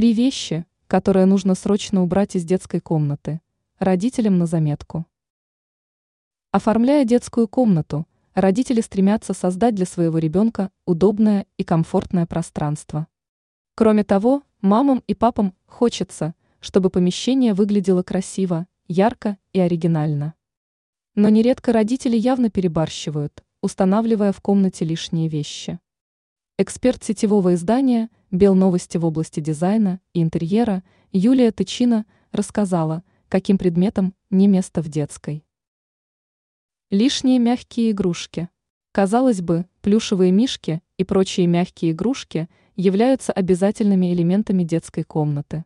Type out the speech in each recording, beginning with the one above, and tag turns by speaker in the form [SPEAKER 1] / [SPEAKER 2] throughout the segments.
[SPEAKER 1] Три вещи, которые нужно срочно убрать из детской комнаты. Родителям на заметку. Оформляя детскую комнату, родители стремятся создать для своего ребенка удобное и комфортное пространство. Кроме того, мамам и папам хочется, чтобы помещение выглядело красиво, ярко и оригинально. Но нередко родители явно перебарщивают, устанавливая в комнате лишние вещи. Эксперт сетевого издания «Бел новости в области дизайна и интерьера» Юлия Тычина рассказала, каким предметом не место в детской. Лишние мягкие игрушки. Казалось бы, плюшевые мишки и прочие мягкие игрушки являются обязательными элементами детской комнаты.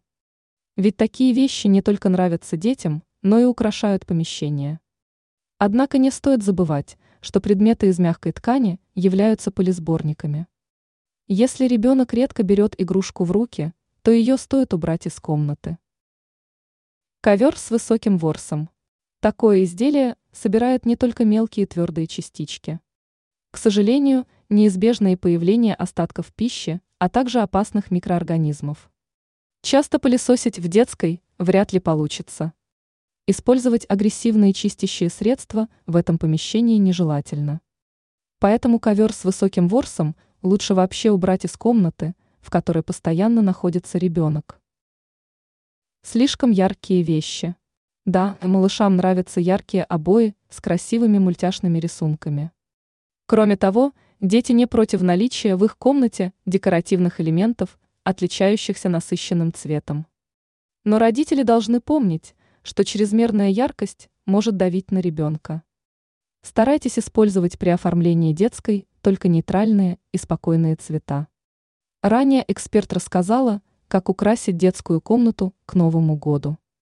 [SPEAKER 1] Ведь такие вещи не только нравятся детям, но и украшают помещение. Однако не стоит забывать, что предметы из мягкой ткани являются полисборниками. Если ребенок редко берет игрушку в руки, то ее стоит убрать из комнаты. Ковер с высоким ворсом. Такое изделие собирает не только мелкие твердые частички. К сожалению, неизбежно и появление остатков пищи, а также опасных микроорганизмов. Часто пылесосить в детской вряд ли получится. Использовать агрессивные чистящие средства в этом помещении нежелательно. Поэтому ковер с высоким ворсом лучше вообще убрать из комнаты, в которой постоянно находится ребенок. Слишком яркие вещи. Да, малышам нравятся яркие обои с красивыми мультяшными рисунками. Кроме того, дети не против наличия в их комнате декоративных элементов, отличающихся насыщенным цветом. Но родители должны помнить, что чрезмерная яркость может давить на ребенка. Старайтесь использовать при оформлении детской только нейтральные и спокойные цвета. Ранее эксперт рассказала, как украсить детскую комнату к Новому году.